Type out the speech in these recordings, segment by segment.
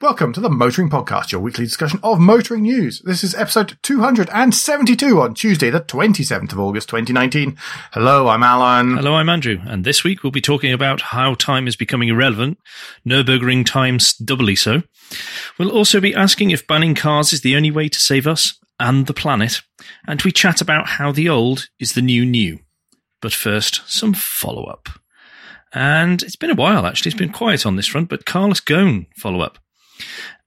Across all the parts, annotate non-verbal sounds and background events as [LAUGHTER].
Welcome to the Motoring Podcast, your weekly discussion of motoring news. This is episode 272 on Tuesday, the 27th of August, 2019. Hello, I'm Alan. Hello, I'm Andrew, and this week we'll be talking about how time is becoming irrelevant, Nürburgring times doubly so. We'll also be asking if banning cars is the only way to save us and the planet, and we chat about how the old is the new new. But first, some follow up. And it's been a while, actually. It's been quiet on this front, but Carlos Ghosn follow up.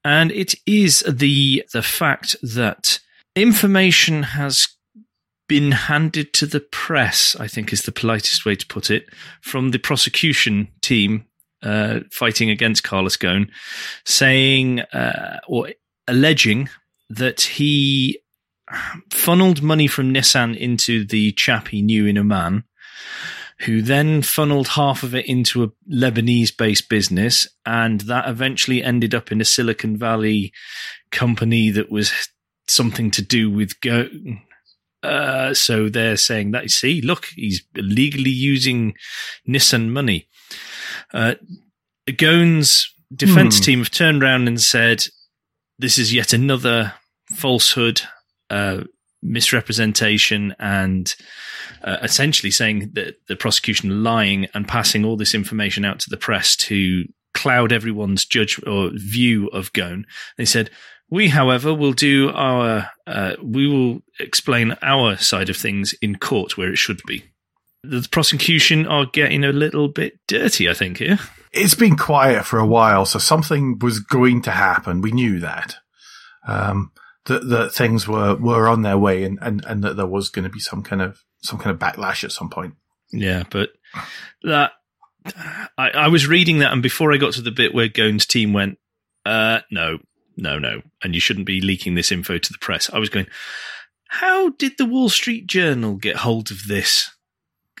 And it is the the fact that information has been handed to the press, I think is the politest way to put it, from the prosecution team uh, fighting against Carlos Ghosn, saying uh, or alleging that he funneled money from Nissan into the chap he knew in Oman who then funneled half of it into a Lebanese based business. And that eventually ended up in a Silicon Valley company that was something to do with Go. Uh, so they're saying that, see, look, he's illegally using Nissan money. Uh, Ghosn's defense hmm. team have turned around and said, this is yet another falsehood, uh, misrepresentation, and uh, essentially saying that the prosecution lying and passing all this information out to the press to cloud everyone's judge or view of Ghosn. They said, we, however, will do our, uh, we will explain our side of things in court where it should be. The prosecution are getting a little bit dirty, I think, here. It's been quiet for a while, so something was going to happen. We knew that. Um, that, that things were, were on their way and, and, and that there was going to be some kind of some kind of backlash at some point. Yeah, but that I, I was reading that, and before I got to the bit where Ghosn's team went, uh, no, no, no, and you shouldn't be leaking this info to the press. I was going, how did the Wall Street Journal get hold of this? [LAUGHS]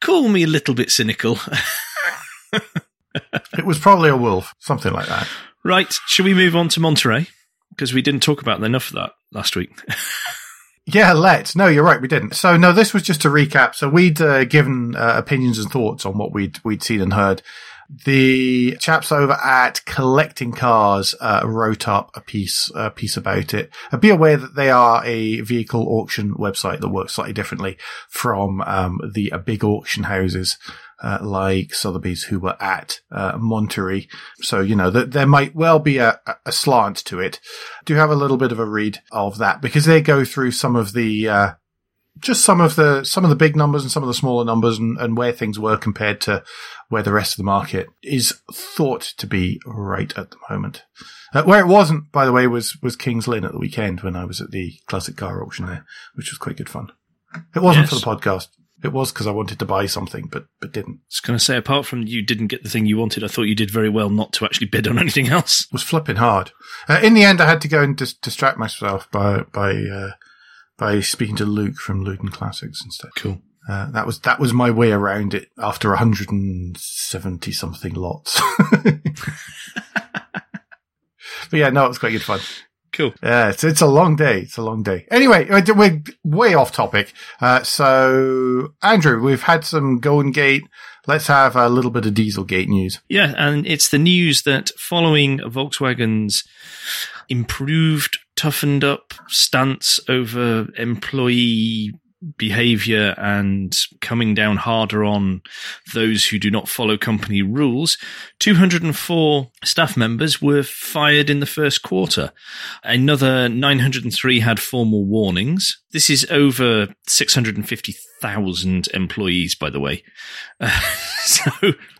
Call me a little bit cynical. [LAUGHS] it was probably a wolf, something like that. Right, shall we move on to Monterey? Because we didn't talk about enough of that last week. [LAUGHS] Yeah, let's. No, you're right. We didn't. So no, this was just a recap. So we'd uh, given uh, opinions and thoughts on what we'd we'd seen and heard. The chaps over at Collecting Cars uh, wrote up a piece a piece about it. Uh, be aware that they are a vehicle auction website that works slightly differently from um, the uh, big auction houses uh, like Sotheby's who were at uh, Monterey. So, you know, th- there might well be a, a, slant to it. Do have a little bit of a read of that because they go through some of the, uh, just some of the, some of the big numbers and some of the smaller numbers and, and where things were compared to where the rest of the market is thought to be right at the moment. Uh, where it wasn't, by the way, was, was King's Lynn at the weekend when I was at the classic car auction there, which was quite good fun. It wasn't yes. for the podcast. It was because I wanted to buy something, but but didn't. I was going to say, apart from you didn't get the thing you wanted, I thought you did very well not to actually bid on [LAUGHS] anything else. It was flipping hard. Uh, in the end, I had to go and dis- distract myself by by uh, by speaking to Luke from Luton Classics instead. Cool. Uh, that was that was my way around it after 170 something lots. [LAUGHS] [LAUGHS] but yeah, no, it was quite good fun. Cool. Yeah, it's, it's a long day. It's a long day. Anyway, we're way off topic. Uh, so Andrew, we've had some Golden Gate. Let's have a little bit of Dieselgate news. Yeah, and it's the news that following Volkswagen's improved, toughened up stance over employee behavior and coming down harder on those who do not follow company rules, 204 staff members were fired in the first quarter. Another 903 had formal warnings. This is over 650,000 employees, by the way. Uh, [LAUGHS] so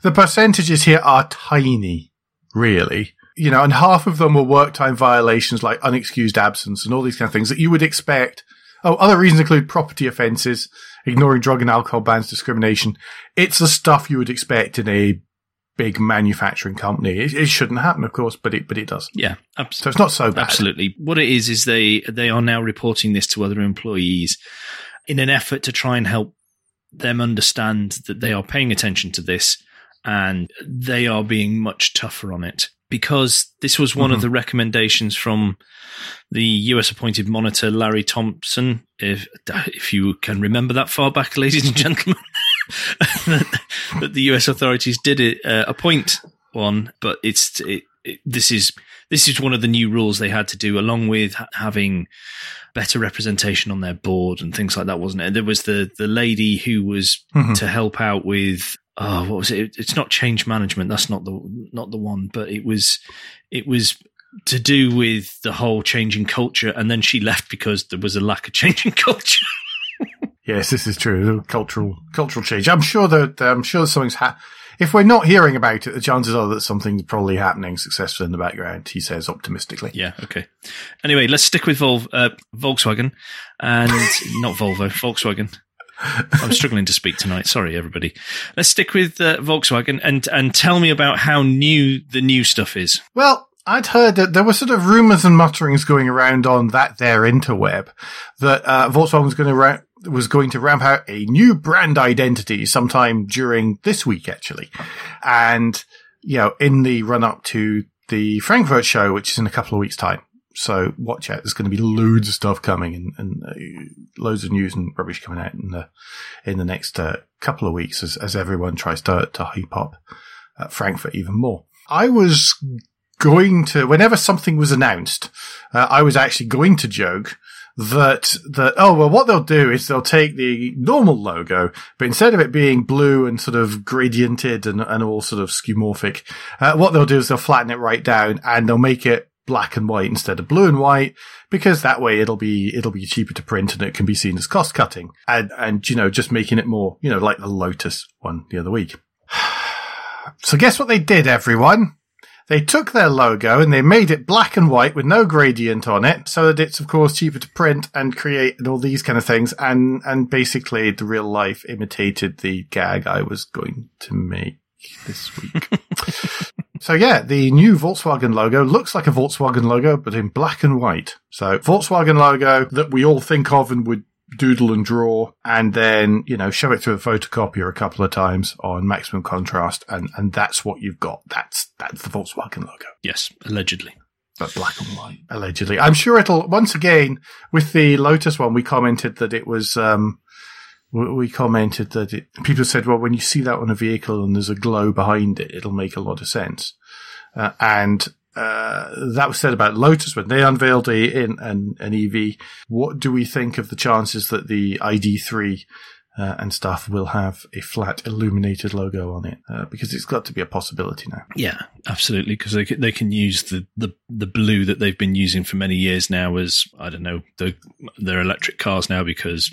the percentages here are tiny, really you know, and half of them were work time violations like unexcused absence and all these kind of things that you would expect Oh, other reasons include property offences, ignoring drug and alcohol bans, discrimination. It's the stuff you would expect in a big manufacturing company. It, it shouldn't happen, of course, but it but it does. Yeah, absolutely. So it's not so bad. Absolutely. What it is is they they are now reporting this to other employees in an effort to try and help them understand that they are paying attention to this and they are being much tougher on it because this was one mm-hmm. of the recommendations from the US appointed monitor Larry Thompson. If if you can remember that far back, [LAUGHS] ladies and gentlemen, that, [LAUGHS] that, the US authorities did it, uh, appoint one, but it's it, this is this is one of the new rules they had to do, along with ha- having better representation on their board and things like that, wasn't it? There was the the lady who was Mhm. to help out with oh, what was it? It's not change management. That's not the not the one, but it was it was to do with the whole changing culture. And then she left because there was a lack of changing culture. [LAUGHS] Yes, this is true. Cultural cultural change. I'm sure that I'm sure something's ha- if we're not hearing about it, the chances are that something's probably happening successfully in the background. He says optimistically. Yeah. Okay. Anyway, let's stick with Vol- uh, Volkswagen and [LAUGHS] not Volvo, Volkswagen. I'm struggling to speak tonight. Sorry, everybody. Let's stick with uh, Volkswagen and and tell me about how new the new stuff is. Well, I'd heard that there were sort of rumours and mutterings going around on that there interweb that uh, Volkswagen was going to ra- was going to ramp out a new brand identity sometime during this week, actually, and you know, in the run up to the Frankfurt show, which is in a couple of weeks' time. So watch out. There's going to be loads of stuff coming and, and uh, loads of news and rubbish coming out in the in the next uh, couple of weeks as, as everyone tries to to hype up uh, Frankfurt even more. I was going to whenever something was announced, uh, I was actually going to joke that that oh well what they'll do is they'll take the normal logo but instead of it being blue and sort of gradiented and, and all sort of skeuomorphic uh, what they'll do is they'll flatten it right down and they'll make it black and white instead of blue and white because that way it'll be it'll be cheaper to print and it can be seen as cost cutting and and you know just making it more you know like the lotus one the other week [SIGHS] so guess what they did everyone they took their logo and they made it black and white with no gradient on it, so that it's of course cheaper to print and create and all these kind of things. And and basically, the real life imitated the gag I was going to make this week. [LAUGHS] so yeah, the new Volkswagen logo looks like a Volkswagen logo, but in black and white. So Volkswagen logo that we all think of and would doodle and draw and then, you know, show it through a photocopier a couple of times on maximum contrast and, and that's what you've got. That's, that's the Volkswagen logo. Yes, allegedly. But black and white, allegedly. I'm sure it'll, once again, with the Lotus one, we commented that it was, um, we commented that it, people said, well, when you see that on a vehicle and there's a glow behind it, it'll make a lot of sense. Uh, and, uh, that was said about Lotus when they unveiled a, an, an EV. What do we think of the chances that the ID3 uh, and stuff will have a flat illuminated logo on it? Uh, because it's got to be a possibility now. Yeah, absolutely. Because they can, they can use the, the the blue that they've been using for many years now as I don't know the, their electric cars now because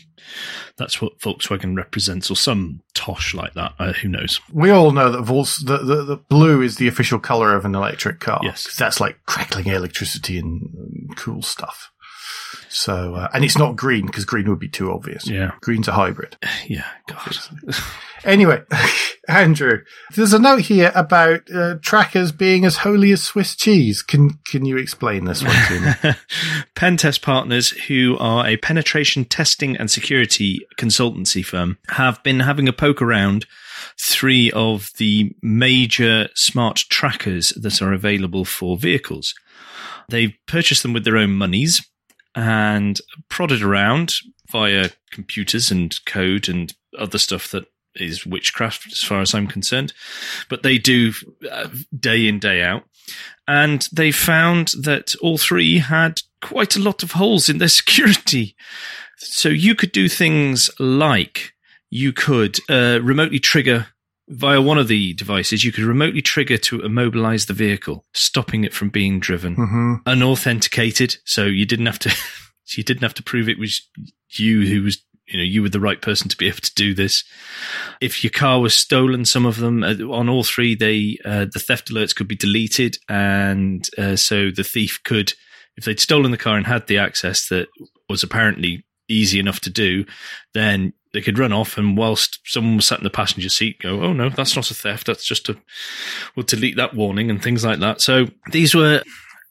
that's what Volkswagen represents or some tosh like that. Uh, who knows? We all know that Volks, the, the, the blue is the official color of an electric car. Yes, that's like crackling electricity and cool stuff. So, uh, and it's not green because green would be too obvious. Yeah, Green's a hybrid. [SIGHS] yeah. God. [LAUGHS] Anyway, [LAUGHS] Andrew, there's a note here about uh, trackers being as holy as Swiss cheese. Can can you explain this one to me? [LAUGHS] Pen test partners, who are a penetration testing and security consultancy firm, have been having a poke around three of the major smart trackers that are available for vehicles. They've purchased them with their own monies and prodded around via computers and code and other stuff that is witchcraft as far as I'm concerned. But they do uh, day in, day out. And they found that all three had quite a lot of holes in their [LAUGHS] security. So you could do things like you could uh, remotely trigger via one of the devices, you could remotely trigger to immobilize the vehicle, stopping it from being driven hmm unauthenticated, so you didn't have to [LAUGHS] you didn't have to prove it was you who was you know you were the right person to be able to do this. If your car was stolen, some of them uh, on all three, they uh, the theft alerts could be deleted, and uh, so the thief could, if they'd stolen the car and had the access that was apparently easy enough to do, then they could run off and whilst someone was sat in the passenger seat go oh no that's not a theft that's just a we'll delete that warning and things like that. So these were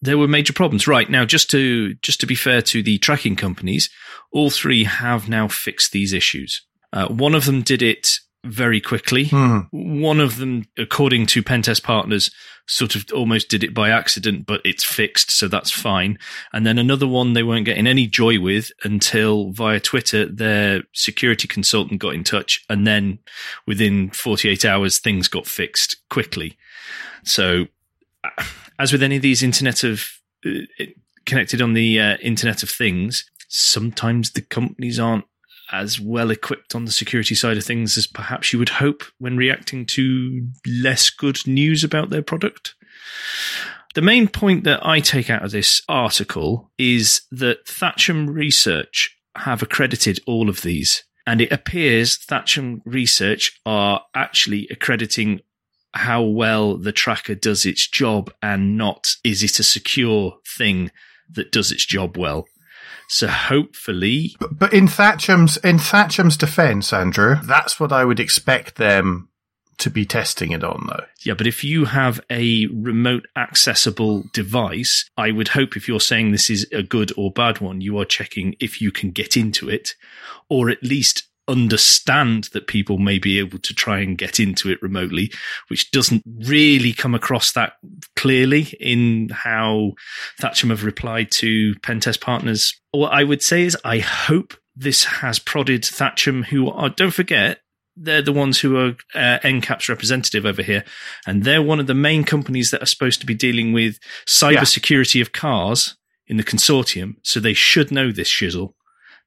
there were major problems. Right now just to just to be fair to the tracking companies all three have now fixed these issues. Uh, one of them did it very quickly. Hmm. one of them according to pentest partners sort of almost did it by accident but it's fixed so that's fine. And then another one they weren't getting any joy with until via twitter their security consultant got in touch and then within 48 hours things got fixed quickly. So as with any of these Internet of uh, connected on the uh, Internet of Things, sometimes the companies aren't as well equipped on the security side of things as perhaps you would hope when reacting to less good news about their product. The main point that I take out of this article is that Thatcham Research have accredited all of these. And it appears Thatcham Research are actually accrediting how well the tracker does its job and not is it a secure thing that does its job well. So hopefully, but, but in Thatcham's in Thatcham's defence, Andrew, that's what I would expect them to be testing it on, though. Yeah, but if you have a remote accessible device, I would hope if you're saying this is a good or bad one, you are checking if you can get into it, or at least understand that people may be able to try and get into it remotely, which doesn't really come across that clearly in how Thatcham have replied to Pentest partners. What I would say is, I hope this has prodded Thatcham, who are, don't forget, they're the ones who are uh, NCAP's representative over here, and they're one of the main companies that are supposed to be dealing with cybersecurity yeah. of cars in the consortium. So they should know this shizzle.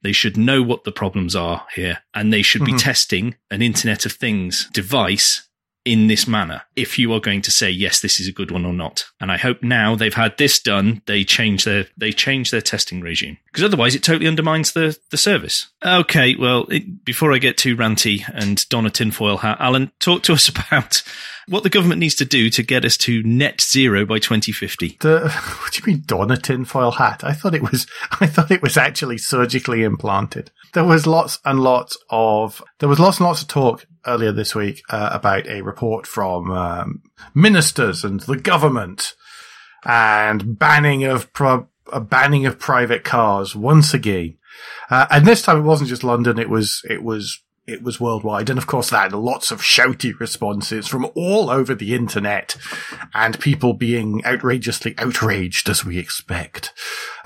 They should know what the problems are here, and they should mm-hmm. be testing an Internet of Things device in this manner if you are going to say yes this is a good one or not and i hope now they've had this done they change their they change their testing regime because otherwise it totally undermines the the service okay well it, before i get too ranty and don a tinfoil hat alan talk to [LAUGHS] us about what the government needs to do to get us to net zero by 2050. The, [LAUGHS] what do you mean, don a tinfoil hat? I thought it was, [LAUGHS] I thought it was actually surgically implanted. There was lots and lots of, there was lots and lots of talk earlier this week uh, about a report from um, ministers and the government and banning of pro- a banning of private cars once again. Uh, and this time it wasn't just London; it was it was it was worldwide. And of course, that lots of shouty responses from all over the internet and people being outrageously outraged as we expect.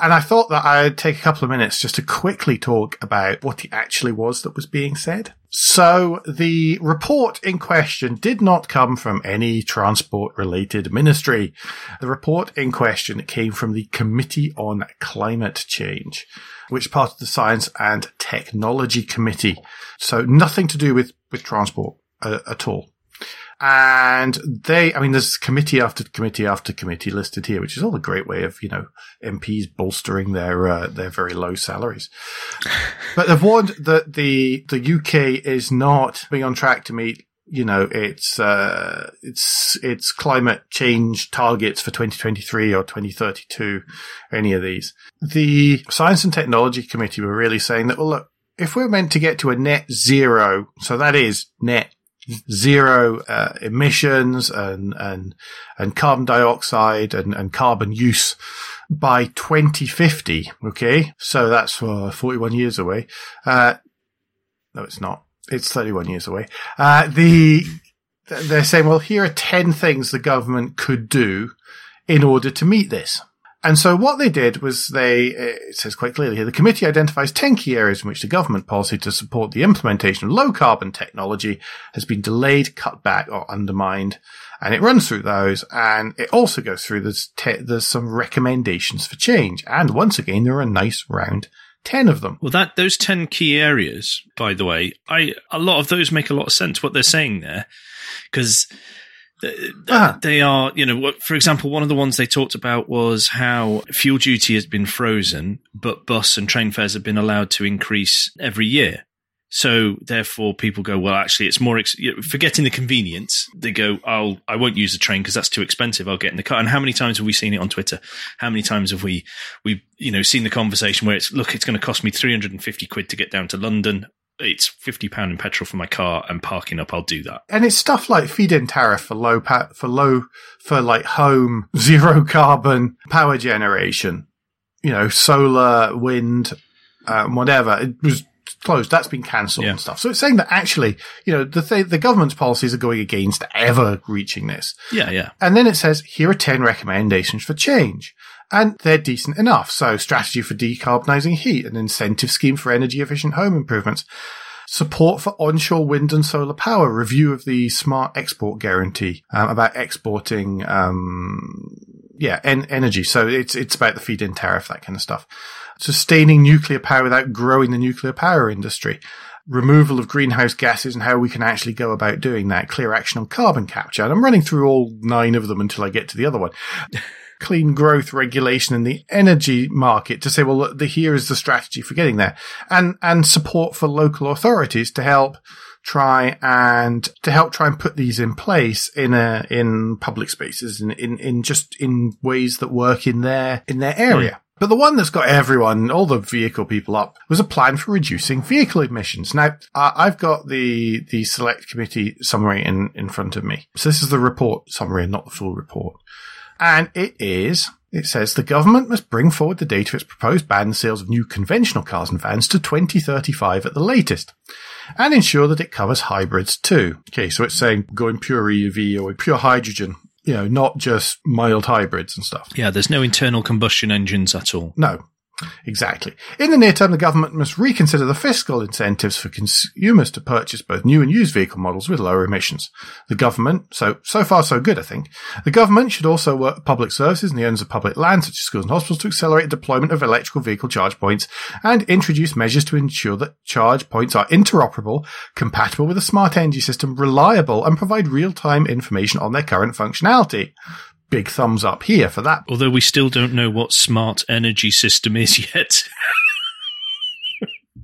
And I thought that I'd take a couple of minutes just to quickly talk about what it actually was that was being said. So the report in question did not come from any transport related ministry. The report in question came from the Committee on Climate Change which part of the Science and Technology Committee. So nothing to do with, with transport uh, at all. And they, I mean, there's committee after committee after committee listed here, which is all a great way of, you know, MPs bolstering their, uh, their very low salaries. But they've warned that the, the UK is not being on track to meet you know, it's, uh, it's, it's climate change targets for 2023 or 2032, any of these. The Science and Technology Committee were really saying that, well, look, if we're meant to get to a net zero, so that is net zero uh, emissions and, and, and carbon dioxide and, and carbon use by 2050. Okay. So that's uh, 41 years away. Uh, no, it's not it's 31 years away. Uh, the, they're saying, well, here are 10 things the government could do in order to meet this. And so what they did was they, uh, it says quite clearly here, the committee identifies 10 key areas in which the government policy to support the implementation of low carbon technology has been delayed, cut back or undermined. And it runs through those and it also goes through there's, te- there's some recommendations for change. And once again, there are a nice round 10 of them. Well, that those 10 key areas, by the way, I a lot of those make a lot of sense what they're saying there because uh, they are, you know, for example, one of the ones they talked about was how fuel duty has been frozen, but bus and train fares have been allowed to increase every year. So therefore, people go, well, actually, it's more ex- forgetting the convenience. They go, "I'll, I won't use the train because that's too expensive. I'll get in the car." And how many times have we seen it on Twitter? How many times have we, we, you know, seen the conversation where it's, look, it's going to cost me three hundred and fifty quid to get down to London. It's fifty pound in petrol for my car and parking up. I'll do that. And it's stuff like feed-in tariff for low pa- for low for like home [LAUGHS] zero carbon power generation. You know, solar, wind, uh, whatever. It was closed. That's been cancelled yeah. and stuff. So it's saying that actually, you know, the th- the government's policies are going against ever reaching this. Yeah, yeah. And then it says here are ten recommendations for change. And they're decent enough. So strategy for decarbonising heat, an incentive scheme for energy efficient home improvements, support for onshore wind and solar power, review of the smart export guarantee um, about exporting um, yeah, en- energy. So it's it's about the feed-in tariff, that kind of stuff. Sustaining nuclear power without growing the nuclear power industry. Removal of greenhouse gases and how we can actually go about doing that. Clear action on carbon capture. And I'm running through all nine of them until I get to the other one. [LAUGHS] Clean growth regulation in the energy market to say, well, look, the, here is the strategy for getting there, and and support for local authorities to help try and to help try and put these in place in a in public spaces in in, in just in ways that work in their in their area. Mm. But the one that's got everyone, all the vehicle people up, was a plan for reducing vehicle emissions. Now, I've got the, the select committee summary in, in front of me. So this is the report summary and not the full report. And it is, it says the government must bring forward the date of its proposed ban on sales of new conventional cars and vans to 2035 at the latest and ensure that it covers hybrids too. Okay, so it's saying going pure EV or pure hydrogen, you know, not just mild hybrids and stuff. Yeah, there's no internal combustion engines at all. No, Exactly. In the near term, the government must reconsider the fiscal incentives for consumers to purchase both new and used vehicle models with lower emissions. The government, so, so far so good, I think. The government should also work with public services and the owners of public land, such as schools and hospitals, to accelerate deployment of electrical vehicle charge points and introduce measures to ensure that charge points are interoperable, compatible with a smart energy system, reliable, and provide real-time information on their current functionality big thumbs up here for that. Although we still don't know what smart energy system is yet.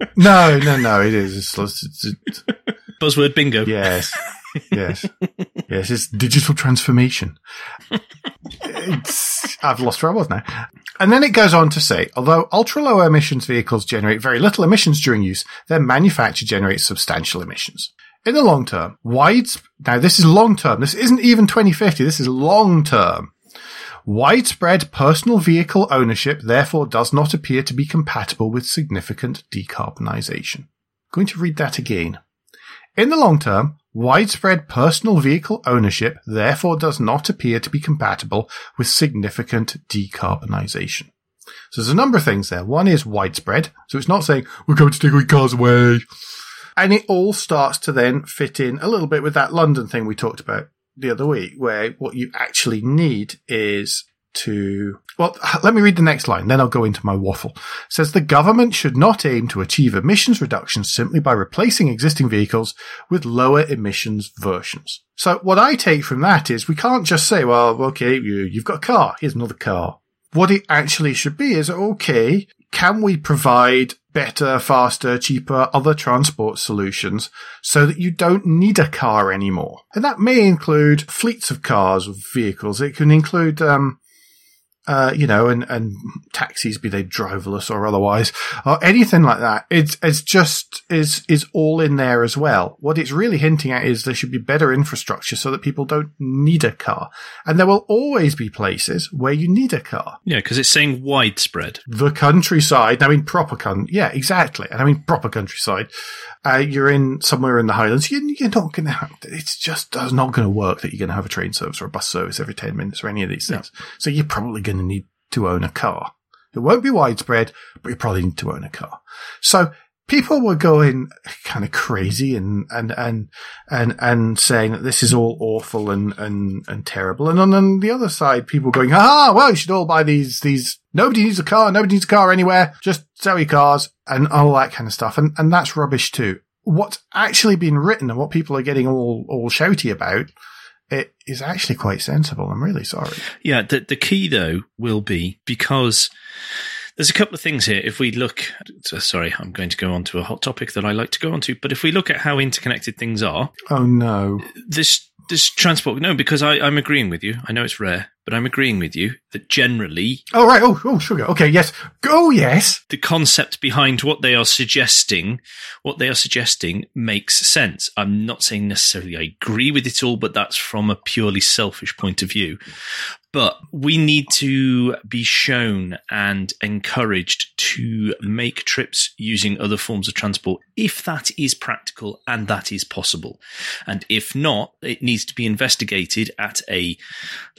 [LAUGHS] no, no, no, it is. It's, it's, it's, Buzzword bingo. Yes. [LAUGHS] Yes. yes, it's digital transformation. It's, I've lost where I was now. And then it goes on to say, although ultra low emissions vehicles generate very little emissions during use, their manufacture generates substantial emissions in the long term, wide, now this is long term. This isn't even 2050. This is long term. Widespread personal vehicle ownership therefore does not appear to be compatible with significant decarbonisation. I'm going to read that again. In the long term, widespread personal vehicle ownership therefore does not appear to be compatible with significant decarbonisation. So there's a number of things there. One is widespread. So it's not saying we're going to take our cars away. And it all starts to then fit in a little bit with that London thing we talked about the other week, where what you actually need is to, well, let me read the next line, then I'll go into my waffle. It says the government should not aim to achieve emissions reductions simply by replacing existing vehicles with lower emissions versions. So what I take from that is we can't just say, well, okay, you, you've got a car. Here's another car. What it actually should be is, okay, can we provide better, faster, cheaper other transport solutions so that you don't need a car anymore? And that may include fleets of cars or vehicles. It can include, um, uh, you know, and, and taxis, be they driverless or otherwise, or anything like that. It's, it's just, is, is all in there as well. What it's really hinting at is there should be better infrastructure so that people don't need a car. And there will always be places where you need a car. Yeah, because it's saying widespread. The countryside, I mean proper country. Yeah, exactly. And I mean proper countryside. Uh, you're in somewhere in the Highlands. You, you're not going to have, it's just not going to work that you're going to have a train service or a bus service every 10 minutes or any of these things. So you're probably going to need to own a car. It won't be widespread, but you probably need to own a car. So people were going kind of crazy and, and, and, and, and saying that this is all awful and, and, and terrible. And on, on the other side, people going, ah, well, you should all buy these, these, nobody needs a car. Nobody needs a car anywhere. Just sell your cars and all that kind of stuff. And, and that's rubbish too. What's actually been written and what people are getting all, all shouty about it is actually quite sensible. I'm really sorry. Yeah, the, the key though will be because there's a couple of things here. If we look, sorry, I'm going to go on to a hot topic that I like to go on to, but if we look at how interconnected things are. Oh no. This, this transport, no, because I, I'm agreeing with you. I know it's rare, but I'm agreeing with you that generally. Oh, right. Oh, oh, sugar. Okay. Yes. Oh, yes. The concept behind what they are suggesting, what they are suggesting makes sense. I'm not saying necessarily I agree with it all, but that's from a purely selfish point of view. But we need to be shown and encouraged to make trips using other forms of transport if that is practical and that is possible. And if not, it needs to be investigated at a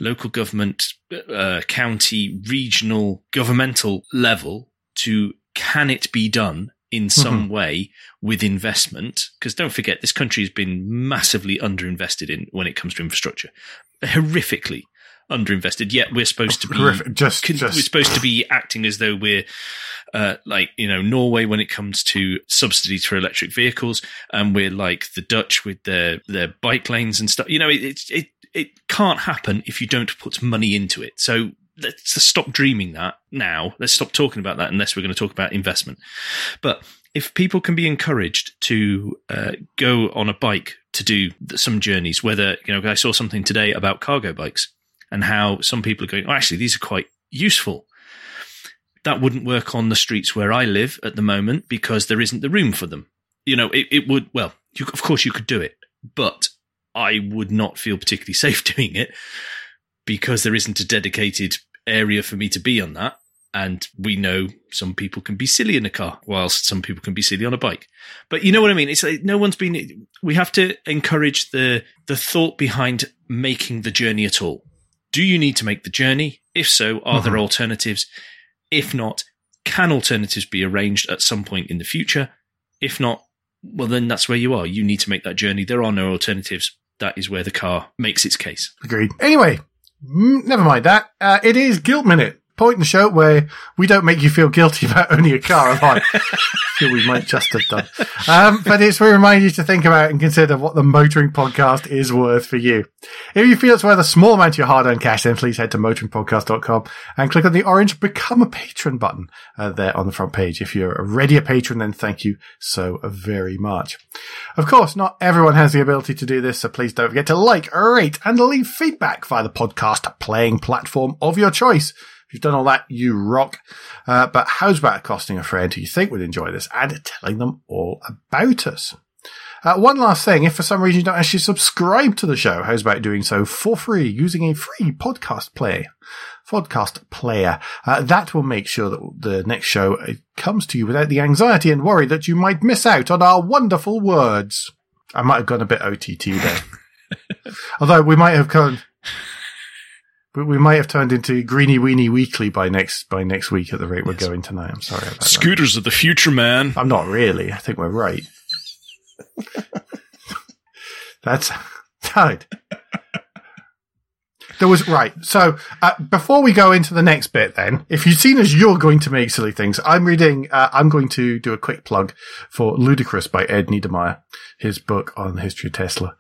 local government, uh, county, regional, governmental level to can it be done in some mm-hmm. way with investment. Because don't forget, this country has been massively underinvested in when it comes to infrastructure, horrifically underinvested. Yet we're supposed to be Just, con- just we're supposed to be acting as though we're uh, like you know Norway when it comes to subsidies for electric vehicles, and we're like the Dutch with their their bike lanes and stuff. You know, it it it, it can't happen if you don't put money into it. So let's stop dreaming that now. Let's stop talking about that unless we're going to talk about investment. But if people can be encouraged to uh, go on a bike to do some journeys, whether you know, I saw something today about cargo bikes and how some people are going. Oh, actually, these are quite useful. That wouldn't work on the streets where I live at the moment because there isn't the room for them. You know, it, it would. Well, you, of course you could do it, but I would not feel particularly [LAUGHS] safe doing it because there isn't a dedicated area for me to be on that. And we know some people can be silly in a car, whilst some people can be silly on a bike. But you know what I mean? It's like no one's been. We have to encourage the the thought behind making the journey at all. Do you need to make the journey? If so, are there alternatives? If not, can alternatives be arranged at some point in the future? If not, well, then that's where you are. You need to make that journey. There are no alternatives. That is where the car makes its case. Agreed. Anyway, mm, never mind that. Uh, it is Guilt Minute. Point in the show where we don't make you feel guilty [LAUGHS] about owning a car. I feel we might just have done. Um, but it's to remind you to think about and consider what the motoring podcast is worth for you. If you feel it's worth a small amount of your hard-earned cash, then please head to motoringpodcast.com and click on the orange become a patron button uh, there on the front page. If you're already a patron, then thank you so very much. Of course, not everyone has the ability to do this, so please don't forget to like, rate, and leave feedback via the podcast playing platform of your choice. If you've done all that, you rock. Uh, but how's about accosting a friend who you think would enjoy this and telling them all about us? Uh, one last thing, if for some reason you don't actually subscribe to the show, how's about doing so for free using a free podcast player? Podcast player. Uh, that will make sure that the next show uh, comes to you without the anxiety and worry that you might miss out on our wonderful words. I might have gone a bit OTT there. [LAUGHS] Although we might have gone, we- we might have turned into Greeny Weeny Weekly by next by next week at the rate we're going tonight. I'm sorry about that. Scooters of the future, man. I'm not really. I think we're right. [LAUGHS] That's right. There was right. So uh, before we go into the next bit, then, if you've seen as you're going to make silly things, I'm reading. Uh, I'm going to do a quick plug for Ludicrous by Ed Niedermeyer, his book on the history of Tesla.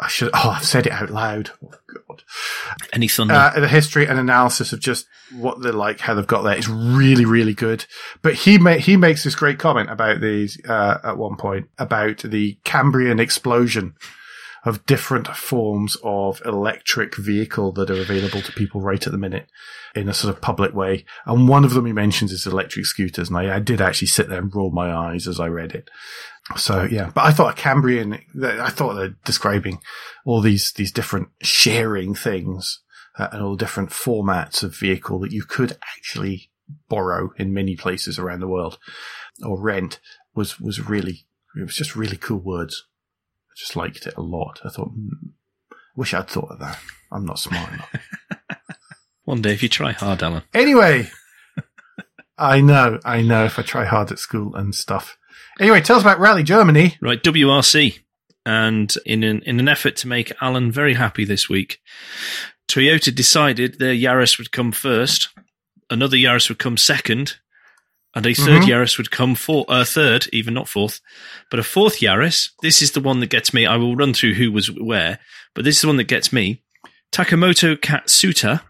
I should. Oh, I've said it out loud. Oh God. Any thunder? Uh, the history and analysis of just what they're like, how they've got there is really, really good. But he ma- he makes this great comment about these uh, at one point about the Cambrian explosion of different forms of electric vehicle that are available to people right at the minute in a sort of public way. And one of them he mentions is electric scooters. And I, I did actually sit there and roll my eyes as I read it. So yeah, but I thought a Cambrian, I thought they're describing all these, these different sharing things uh, and all the different formats of vehicle that you could actually borrow in many places around the world or rent was, was really, it was just really cool words. I just liked it a lot. I thought, hmm, wish I'd thought of that. I'm not smart enough. [LAUGHS] One day, if you try hard, Alan. Anyway, I know, I know if I try hard at school and stuff. Anyway, tell us about Rally Germany. Right, WRC. And in an, in an effort to make Alan very happy this week, Toyota decided their Yaris would come first, another Yaris would come second, and a 3rd Mhm. Yaris would come for uh, third, even not fourth, but a fourth Yaris. This is the one that gets me. I will run through who was where, but this is the one that gets me. Takamoto Katsuta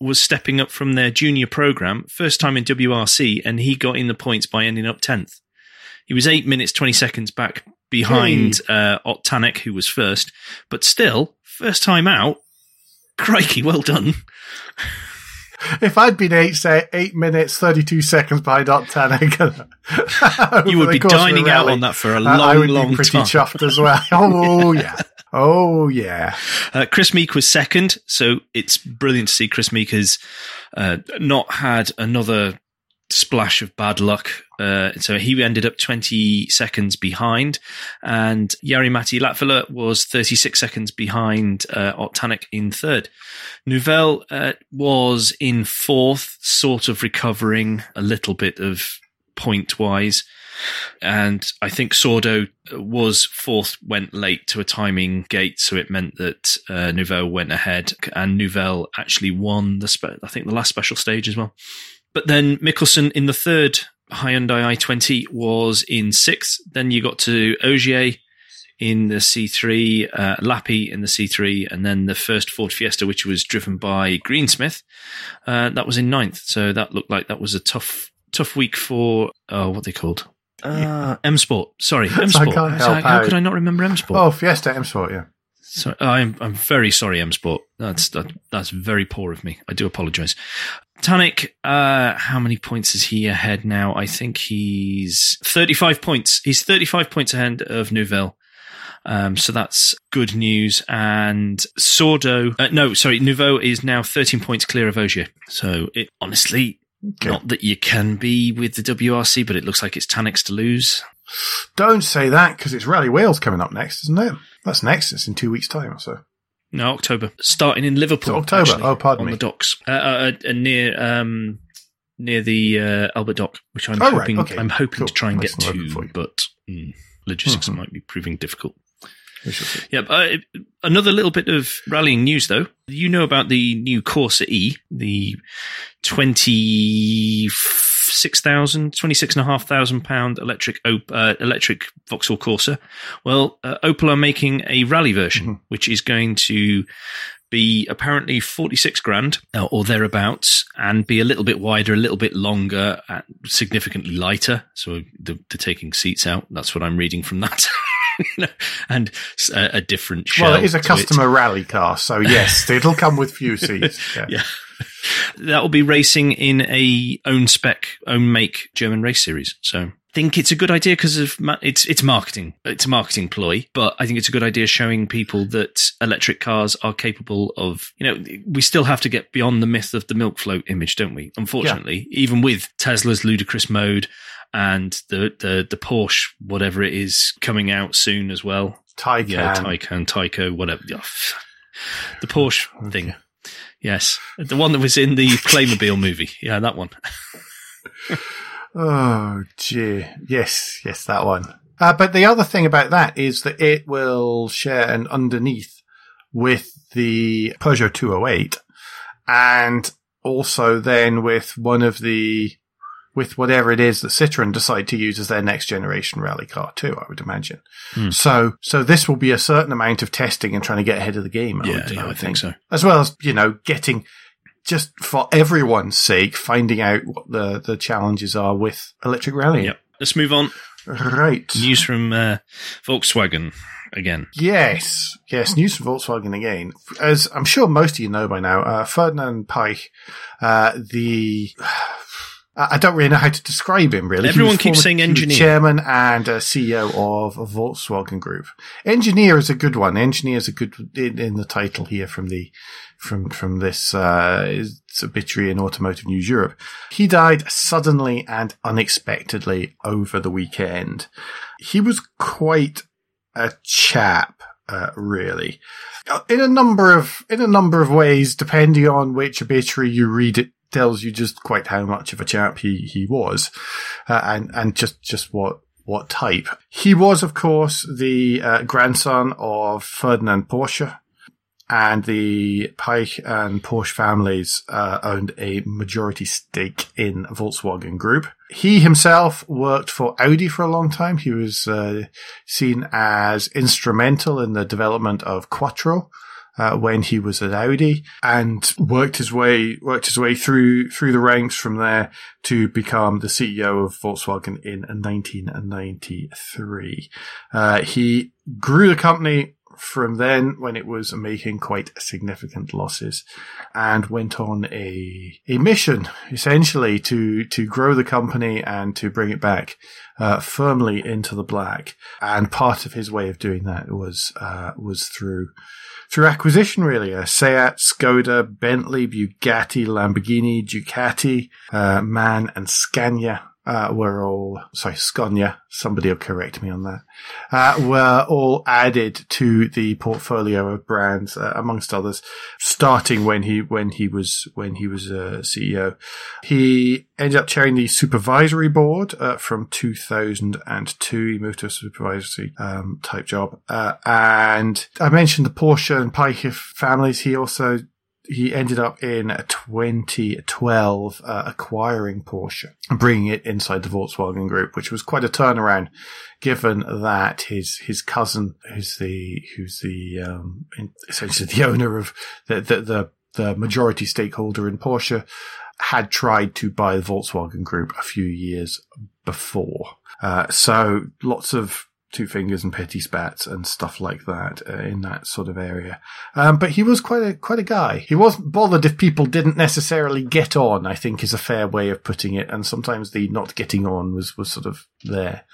was stepping up from their junior program, first time in WRC, and he got in the points by ending up tenth. He was eight minutes twenty seconds back behind uh, Ott Tänak, who was first, but still first time out. [LAUGHS] Crikey, well done. If I'd been eight, say, eight minutes, 32 seconds behind Ott Tänak, [LAUGHS] You would be dining out on that for a long, I would long be pretty time. chuffed as [LAUGHS] well. Oh, yeah. Oh, yeah. Uh, Kris Meeke was second, so it's brilliant to see Kris Meeke has uh, not had another splash of bad luck. Uh, so he ended up 20 seconds behind, and Jari-Matti Latvala was 36 seconds behind uh, in third. Neuville uh, was in fourth, sort of recovering a little bit of point wise. And I think Sordo was fourth, went late to a timing gate, so it meant that uh, Neuville went ahead, and Neuville actually won the spe- I think the last special stage as well. But then Mikkelsen in the third Hyundai i20 was in sixth. Then you got to Ogier in the C3, uh, Lappi in the C3, and then the first Ford Fiesta, which was driven by Greensmith, uh, that was in ninth. So that looked like that was a tough, tough week for uh, what they called uh, M Sport. Sorry, [LAUGHS] M Sport. How out. could I not remember M Sport? Oh, Fiesta M Sport, yeah. So I'm I'm very sorry, M Sport. That's that, that's very poor of me. I do apologise. Tänak, uh, how many points is he ahead now? I think he's 35 points. He's 35 points ahead of Neuville. Um, so that's good news. And Sordo, uh, no, sorry, Neuville is now 13 points clear of Ogier. So it honestly, Okay. not that you can be with the WRC, but it looks like it's Tänak's to lose. Don't say that because it's Rally Wales coming up next, isn't it? That's next. It's in two weeks' time or so. No, October. Starting in Liverpool. It's October. actually, Oh, pardon on me. the docks, uh, uh, uh, near um, near the uh, Albert Dock, which I'm Oh, right. hoping Okay. I'm hoping Cool. to try and Nice get and local for to, but mm, logistics Mhm. might be proving difficult. Yeah. Uh, another little bit of rallying news, though. You know about the new Corsa E, the twenty six thousand, twenty six and a half thousand pound electric op- uh, electric Vauxhall Corsa. Well, uh, Opel are making a rally version, Mhm. which is going to be apparently 46 grand uh, or thereabouts and be a little bit wider, a little bit longer, significantly lighter. So the, the taking seats out. That's what I'm reading from that. You [LAUGHS] know, and a, a different shell. Well, it is a to customer rally car, so yes, [LAUGHS] it'll come with few seats. Yeah. Yeah. That will be racing in a own spec, own make German race series. So I think it's a good idea because of ma- it's it's marketing. It's a marketing ploy, but I think it's a good idea showing people that electric cars are capable of. You know, we still have to get beyond the myth of the milk float image, don't we? Unfortunately, even with Tesla's ludicrous mode and the the the Porsche whatever it is coming out soon as well. Taycan. Yeah, Taycan, Tyco, whatever. The Porsche thing. Yes. The one that was in the Playmobil movie. Yeah, that one. [LAUGHS] Oh, gee. Yes, yes, that one. Uh, but the other thing about that is that it will share an underneath with the Peugeot 208 and also then with one of the, with whatever it is that Citroen decide to use as their next generation rally car too, I would imagine. Hmm. So, so this will be a certain amount of testing and trying to get ahead of the game. I Yeah, would, yeah, I I would think so. as well as you know getting just for everyone's sake finding out what the the challenges are with electric rallying Yep. Let's move on. right News from uh, Volkswagen again. yes yes news from volkswagen again as i'm sure most of you know by now uh, ferdinand Peich, uh, the I I don't really know how to describe him. Really, Everyone keeps saying engineer. chairman and uh, CEO of Volkswagen Group. Engineer is a good one. Engineer is a good in, in the title here from the from from this uh, obituary in Automotive News Europe. He died suddenly and unexpectedly over the weekend. He was quite a chap, uh, really, Uh, in a number of in a number of ways, depending on which obituary you read. It tells you just quite how much of a chap he he was, uh, and and just just what what type. He was, of course, the uh, grandson of Ferdinand Porsche, and the Pike and Porsche families uh, owned a majority stake in Volkswagen Group. He himself worked for Audi for a long time. He was uh, seen as instrumental in the development of Quattro. Uh, when he was at Audi and worked his way worked his way through through the ranks from there to become the CEO of Volkswagen in 1993. Uh, he grew the company from then when it was making quite significant losses and went on a, a mission essentially to, to grow the company and to bring it back, uh, firmly into the black. And part of his way of doing that was, uh, was through, through acquisition really. Uh, Seat, Skoda, Bentley, Bugatti, Lamborghini, Ducati, uh, MAN and Scania uh, were all, sorry, Scania, somebody will correct me on that, uh, were all added to the portfolio of brands, uh, amongst others, starting when he, when he was, when he was a CEO. He ended up chairing the supervisory board, uh, from 2002. He moved to a supervisory, um, type job. Uh, and I mentioned the Porsche and Piech families. He also he ended up in 2012 uh, acquiring Porsche and bringing it inside the Volkswagen Group, which was quite a turnaround, given that his his cousin, who's the who's the um, essentially the [LAUGHS] owner of the, the the the majority stakeholder in Porsche, had tried to buy the Volkswagen Group a few years before. Uh, so lots of two fingers and petty spats and stuff like that uh, in that sort of area. Um, but he was quite a quite a guy. He wasn't bothered if people didn't necessarily get on. I think is a fair way of putting it. And sometimes the not getting on was was sort of there,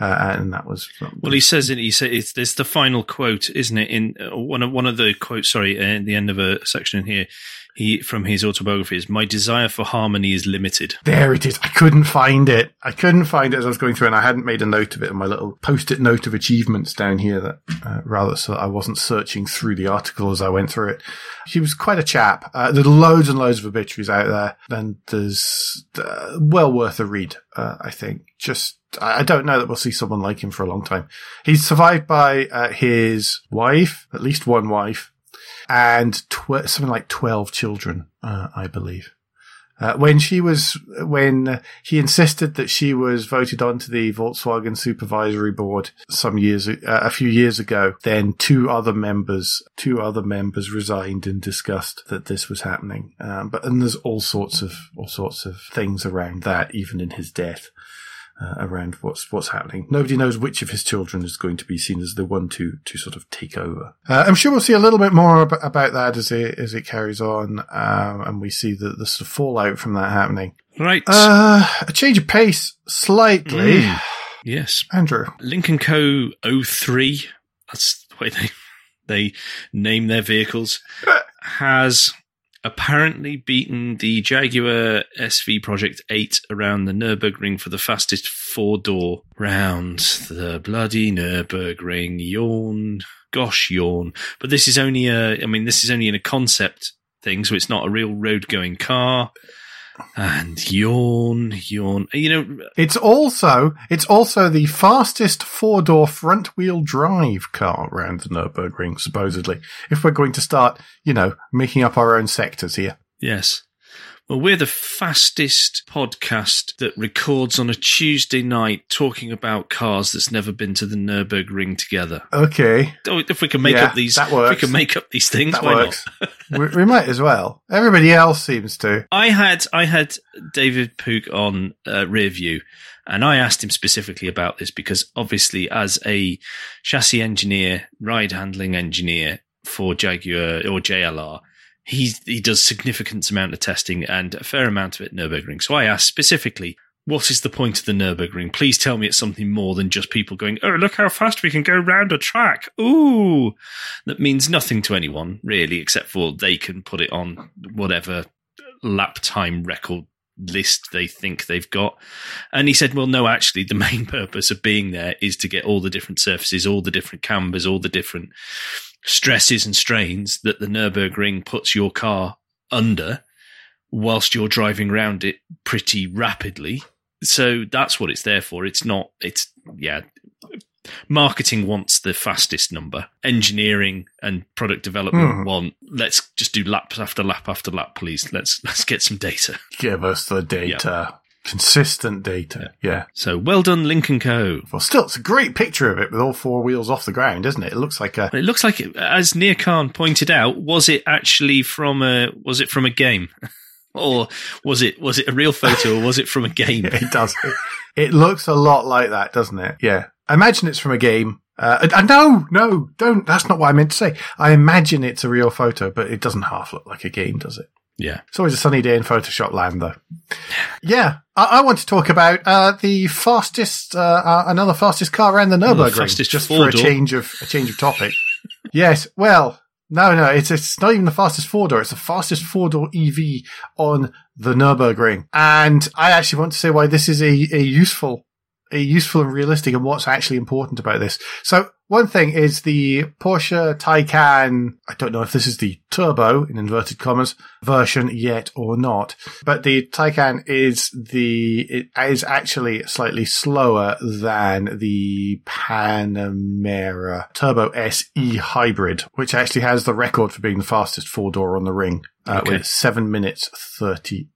uh, and that was. Well, he says it. He says it's, it's the final quote, isn't it? In uh, one of one of the quotes. Sorry, in the end of a section in here he from his autobiography is my desire for harmony is limited. There it is. I couldn't find it. I couldn't find it as I was going through, and I hadn't made a note of it in my little post-it note of achievements down here. That uh, rather so I wasn't searching through the article as I went through it. He was quite a chap. Uh, there's loads and loads of obituaries out there, and there's uh, well worth a read. Uh, I think just I don't know that we'll see someone like him for a long time. He's survived by uh, his wife, at least one wife, and tw- something like 12 children, uh, I believe. Uh, when she was, when he insisted that she was voted onto the Volkswagen supervisory board some years, uh, a few years ago, then two other members, two other members resigned in disgust that this was happening. Um, but, and there's all sorts of, all sorts of things around that, even in his death uh, around what's what's happening. Nobody knows which of his children is going to be seen as the one to to sort of take over. Uh, I'm sure we'll see a little bit more ab- about that as it as it carries on, um, and we see the the sort of fallout from that happening. Right. Uh, a change of pace slightly. Mm. Yes. Andrew. Lynk & Co. 03, that's the way they, they name their vehicles, has apparently beaten the Jaguar SV Project 8 around the Nürburgring for the fastest four door round the bloody Nürburgring. Yawn. Gosh, yawn. But this is only a, I mean, this is only in a concept thing, so it's not a real road going car. And yawn, yawn. You know, It's also it's also the fastest four door front wheel drive car around the Nürburgring, supposedly. If we're going to start, you know, making up our own sectors here. yes. Well, we're the fastest podcast that records on a Tuesday night talking about cars that's never been to the Nürburgring together. Okay, Oh, If we can make Yeah, up these, that if we can make up these things, that why works. not? we, we might as well. Everybody else seems to. I had I had David Pook on uh, Rear View, and I asked him specifically about this because obviously, as a chassis engineer, ride handling engineer for Jaguar or JLR, he he does significant amount of testing and a fair amount of it Nürburgring. So I asked specifically. What is the point of the Nürburgring? Please tell me it's something more than just people going, oh, look how fast we can go round a track. Ooh. That means nothing to anyone, really, except for they can put it on whatever lap time record list they think they've got. And he said, well, no, actually, the [LAUGHS] main purpose of being there is to get all the different surfaces, all the different cambers, all the different stresses and strains that the Nürburgring puts your car under whilst you're driving around it pretty rapidly. So that's what it's there for. It's not, it's, yeah. Marketing wants the fastest number. Engineering and product development Hmm. want let's just do lap after lap after lap, please. Let's let's get some data. Give us the data. Consistent data. Yeah. So well done, Lynk & Co. Well, still, it's a great picture of it with all four wheels off the ground, isn't it? It looks like a. It looks like, it, as Near Khan pointed out, was it actually from a was it from a game, [LAUGHS] or was it was it a real photo, or was it from a [LAUGHS] game? It does. It looks a lot like that, doesn't it? Yeah. I imagine it's from a game. Uh, uh, no, no, don't. That's not what I meant to say. I imagine it's a real photo, but it doesn't half look like a game, does it? Yeah, It's always a sunny day in Photoshop land, though. Yeah, I, I want to talk about uh, the fastest, uh, uh, another fastest car around the the Nürburgring, fastest just for a change of a change of topic. yes, well, No, no, it's it's not even the fastest four door. It's the fastest four door EV on the Nürburgring. And I actually want to say why this is a, a useful, useful and realistic and what's actually important about this. So one thing is the Porsche Taycan. I don't know if this is the turbo in inverted commas version yet or not, but the Taycan is the, it is actually slightly slower than the Panamera Turbo SE hybrid, which actually has the record for being the fastest four door on the ring, uh, Okay. with seven minutes 30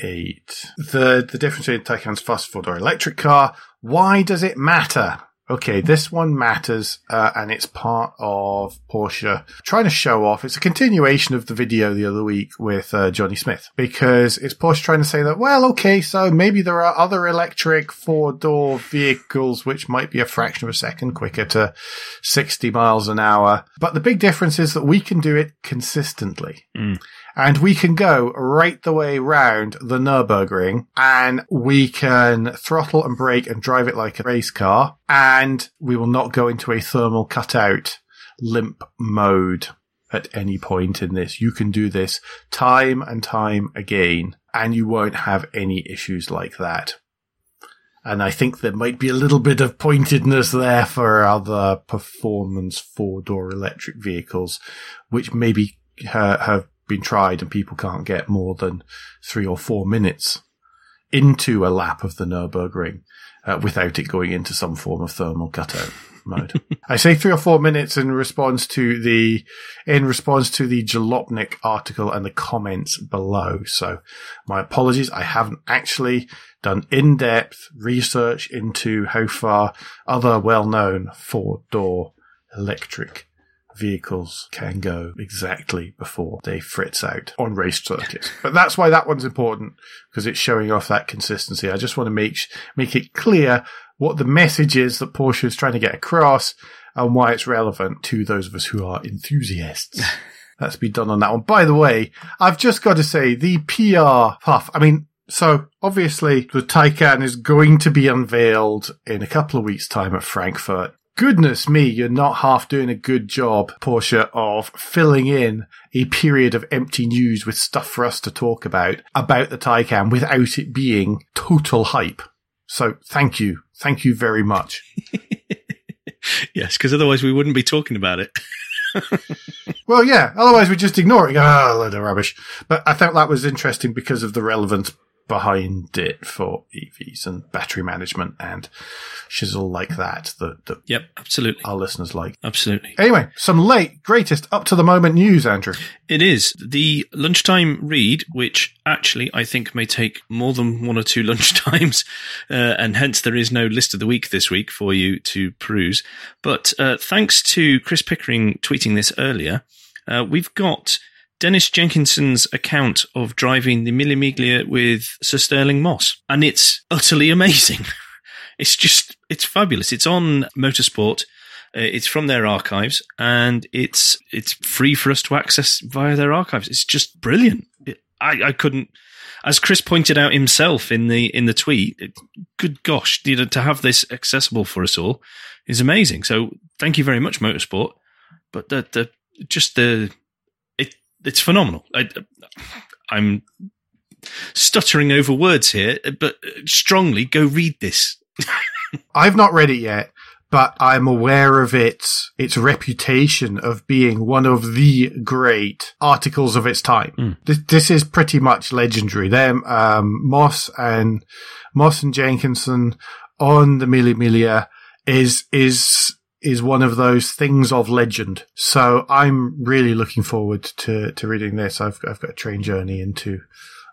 eight. The the difference between Taycan's fast four door electric car. Why does it matter? Okay, this one matters, uh, and it's part of Porsche trying to show off. It's a continuation of the video the other week with uh, Jonny Smith because it's Porsche trying to say that, well, okay, so maybe there are other electric four door vehicles which might be a fraction of a second quicker to 60 miles an hour. But the big difference is that we can do it consistently. Mm. And we can go right the way round the Nürburgring and we can throttle and brake and drive it like a race car. And we will not go into a thermal cutout limp mode at any point in this. You can do this time and time again and you won't have any issues like that. And I think there might be a little bit of pointedness there for other performance four door electric vehicles, which maybe ha- have been tried and people can't get more than three or four minutes into a lap of the Nürburgring uh, without it going into some form of thermal cutout [LAUGHS] mode. I say three or four minutes in response to the in response to the Jalopnik article and the comments below. So my apologies. I haven't actually done in-depth research into how far other well-known four-door electric vehicles can go exactly before they fritz out on race circuits. But that's why that one's important because it's showing off that consistency. I just want to make make it clear what the message is that Porsche is trying to get across and why it's relevant to those of us who are enthusiasts. [LAUGHS] That's be done on that one. By the way, I've just got to say the PR puff. I mean, so obviously the Taycan is going to be unveiled in a couple of weeks time at Frankfurt. Goodness me, you're not half doing a good job, Porsche, of filling in a period of empty news with stuff for us to talk about, about the Taycan without it being total hype. So thank you. Thank you very much. [LAUGHS] yes, because otherwise we wouldn't be talking about it. [LAUGHS] Well, yeah. Otherwise, we just ignore it. Ah, oh, load of rubbish. But I thought that was interesting because of the relevance behind it for EVs and battery management and shizzle like that that, that Yep, absolutely. our listeners like. Absolutely. Anyway, some late, greatest, up to the moment news, Andrew. It is the lunchtime read, which actually I think may take more than one or two [LAUGHS] lunchtimes, uh, and hence there is no list of the week this week for you to peruse. But uh, thanks to Chris Pickering tweeting this earlier, uh, we've got Dennis Jenkinson's account of driving the Mille Miglia with Sir Stirling Moss, and it's utterly amazing. [LAUGHS] It's just, it's fabulous. It's on Motorsport. Uh, it's from their archives, and it's it's free for us to access via their archives. It's just brilliant. I, I couldn't, as Chris pointed out himself in the in the tweet. Good gosh, you know, to have this accessible for us all is amazing. So thank you very much, Motorsport. But the the just the it's phenomenal. I, I'm stuttering over words here, but strongly go read this. [LAUGHS] I've not read it yet, but I'm aware of its its reputation of being one of the great articles of its time. Mm. This, this is pretty much legendary. Them um, Moss and Moss and Jenkinson on the Mille Miglia is is is one of those things of legend. So I'm really looking forward to to reading this. I've I've got a train journey into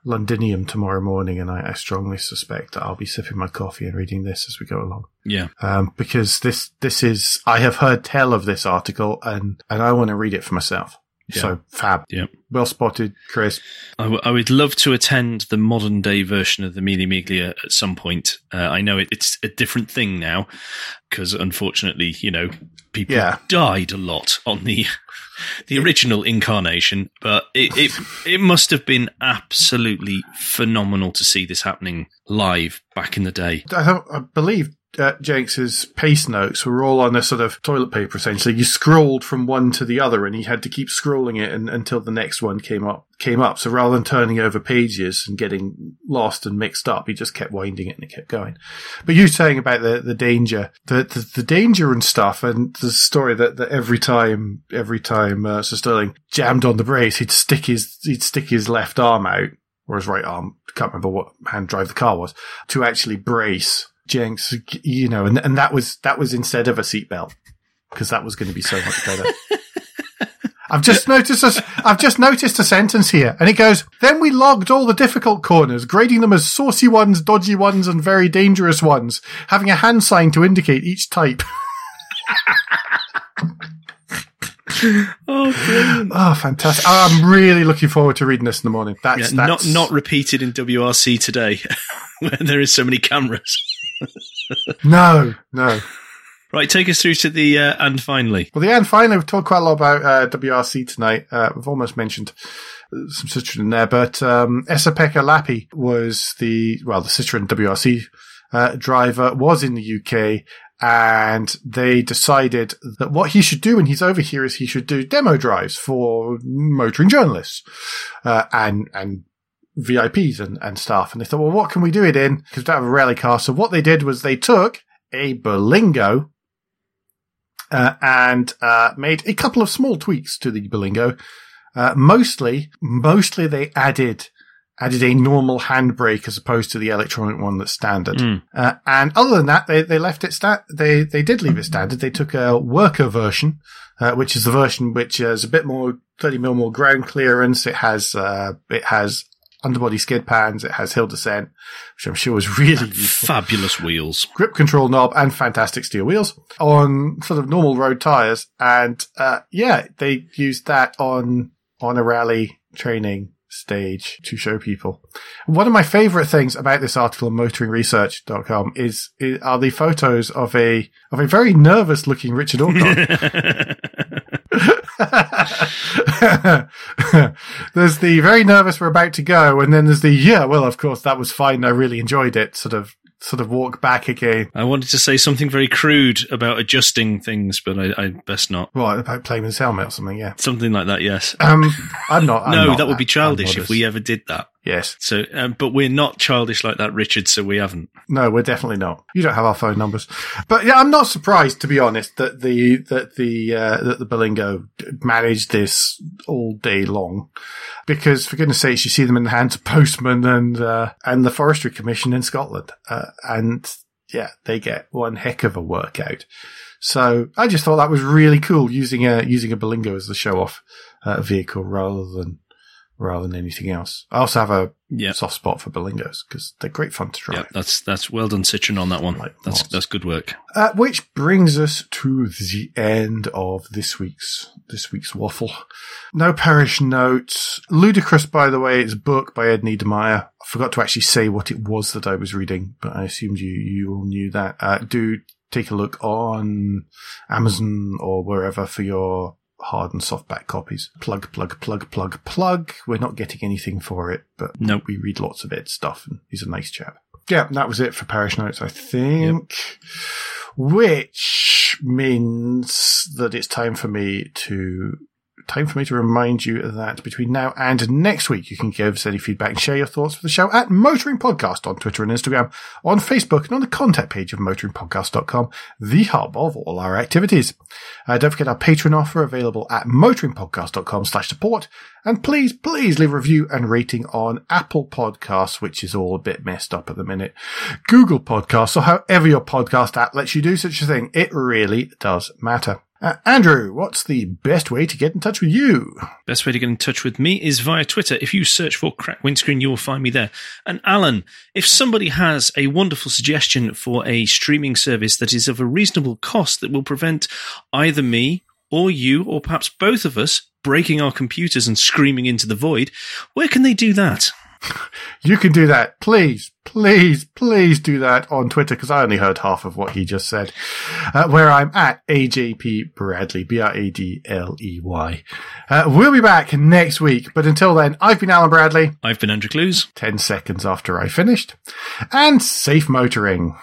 Londinium tomorrow morning, and I, I strongly suspect that I'll be sipping my coffee and reading this as we go along. Yeah, Um, because this this is I have heard tell of this article, and and I want to read it for myself. Yeah. So fab, yeah. well spotted, Chris. I, w- I would love to attend the modern day version of the Mille Miglia at some point. Uh, I know it, it's a different thing now because unfortunately, you know, people Yeah. died a lot on the [LAUGHS] the original incarnation, but it, it it must have been absolutely phenomenal to see this happening live back in the day. I don't I believe uh, Jenks's pace notes were all on a sort of toilet paper, essentially. You scrolled from one to the other, and he had to keep scrolling it and, until the next one came up. Came up. So rather than turning over pages and getting lost and mixed up, he just kept winding it and it kept going. But you saying about the the danger, the the, the danger and stuff, and the story that, that every time every time uh, Sir Stirling jammed on the brace, he'd stick his he'd stick his left arm out or his right arm. Can't remember what hand drive the car was to actually brace Jenks, you know, and, and that was, that was instead of a seatbelt because that was going to be so much better. [LAUGHS] I've just noticed a, I've just noticed a sentence here and it goes, then we logged all the difficult corners, grading them as saucy ones, dodgy ones, and very dangerous ones, having a hand sign to indicate each type. [LAUGHS] oh, brilliant. Oh, fantastic. Ah, I'm really looking forward to reading this in the morning. That's, Yeah, that's not not repeated in WRC today, [LAUGHS] where there is so many cameras. No, no. Right, take us through to the uh, and finally. Well, the end finally, we've talked quite a lot about uh, WRC tonight. Uh, we've almost mentioned some Citroen in there, but um, Esa-Pekka Lappi was the, well, the Citroen WRC uh, driver, was in the UK, and they decided that what he should do when he's over here is he should do demo drives for motoring journalists uh, and and VIPs and, and stuff. And they thought, well, what can we do it in? Because we don't have a rally car. So what they did was they took a Berlingo uh, and uh, made a couple of small tweaks to the Berlingo. Uh, mostly, mostly they added added a normal handbrake as opposed to the electronic one that's standard. Mm. Uh, and other than that, they, they left it sta- they they did leave it standard. They took a worker version, uh, which is the version which has a bit more thirty mil more ground clearance. It has uh, it has underbody skid pans. It has hill descent, which I'm sure was really useful Fabulous wheels. grip control knob and fantastic steel wheels on sort of normal road tires. And, uh, yeah, they used that on, on a rally training stage to show people. One of my favorite things about this article on motoringresearch.com is, is are the photos of a, of a very nervous looking Richard. [LAUGHS] [LAUGHS] there's the very nervous we're about to go, and then there's the yeah, well, of course that was fine. I really enjoyed it. Sort of, sort of walk back again. I wanted to say something very crude about adjusting things, but I, I best not. What about playing with helmet or something? Yeah. Something like that, yes. Um, I'm not. I'm no, not that would be childish if we ever did that. Yes. So, um, but we're not childish like that, Richard. So we haven't. No, we're definitely not. You don't have our phone numbers, but yeah, I'm not surprised to be honest that the that the uh, that the Berlingo managed this all day long, because for goodness sakes, you see them in the hands of postmen and uh, and the Forestry Commission in Scotland, uh, and yeah, they get one heck of a workout. So I just thought that was really cool using a using a Berlingo as the show off uh, vehicle rather than rather than anything else. I also have a Yeah. soft spot for Berlingos because they're great fun to drive. Yeah, that's that's well done, Citroen, on that one. Like That's that's good work. Uh, which brings us to the end of this week's this week's waffle. No parish notes. Ludicrous, by the way, it's a book by Ed Niedermeyer. I forgot to actually say what it was that I was reading, but I assumed you you all knew that. Uh, do take a look on Amazon or wherever for your hard and softback copies. Plug, plug, plug, plug, plug. We're not getting anything for it, but Nope. we read lots of Ed's stuff, and he's a nice chap. Yeah, that was it for parish notes, I think. Which means that it's time for me to time for me to remind you that between now and next week, you can give us any feedback and share your thoughts for the show at Motoring Podcast on Twitter and Instagram, on Facebook, and on the contact page of motoringpodcast.com, the hub of all our activities. Uh, don't forget our Patreon offer available at motoringpodcast.com slash support. And please, please leave a review and rating on Apple Podcasts, which is all a bit messed up at the minute. Google Podcasts, or however your podcast app lets you do such a thing. It really does matter. Uh, Andrew, what's the best way to get in touch with you? Best way to get in touch with me is via Twitter. If you search for Crack Windscreen, you will find me there. And Alan, if somebody has a wonderful suggestion for a streaming service that is of a reasonable cost that will prevent either me or you, or perhaps both of us, breaking our computers and screaming into the void, where can they do that? [LAUGHS] You can do that. Please, please, please do that on Twitter because I only heard half of what he just said. Uh, where I'm at AJP Bradley, B-R-A-D-L-E-Y. Uh, we'll be back next week, but until then, I've been Alan Bradley, I've been Andrew Clues. 10 seconds after I finished, and safe motoring.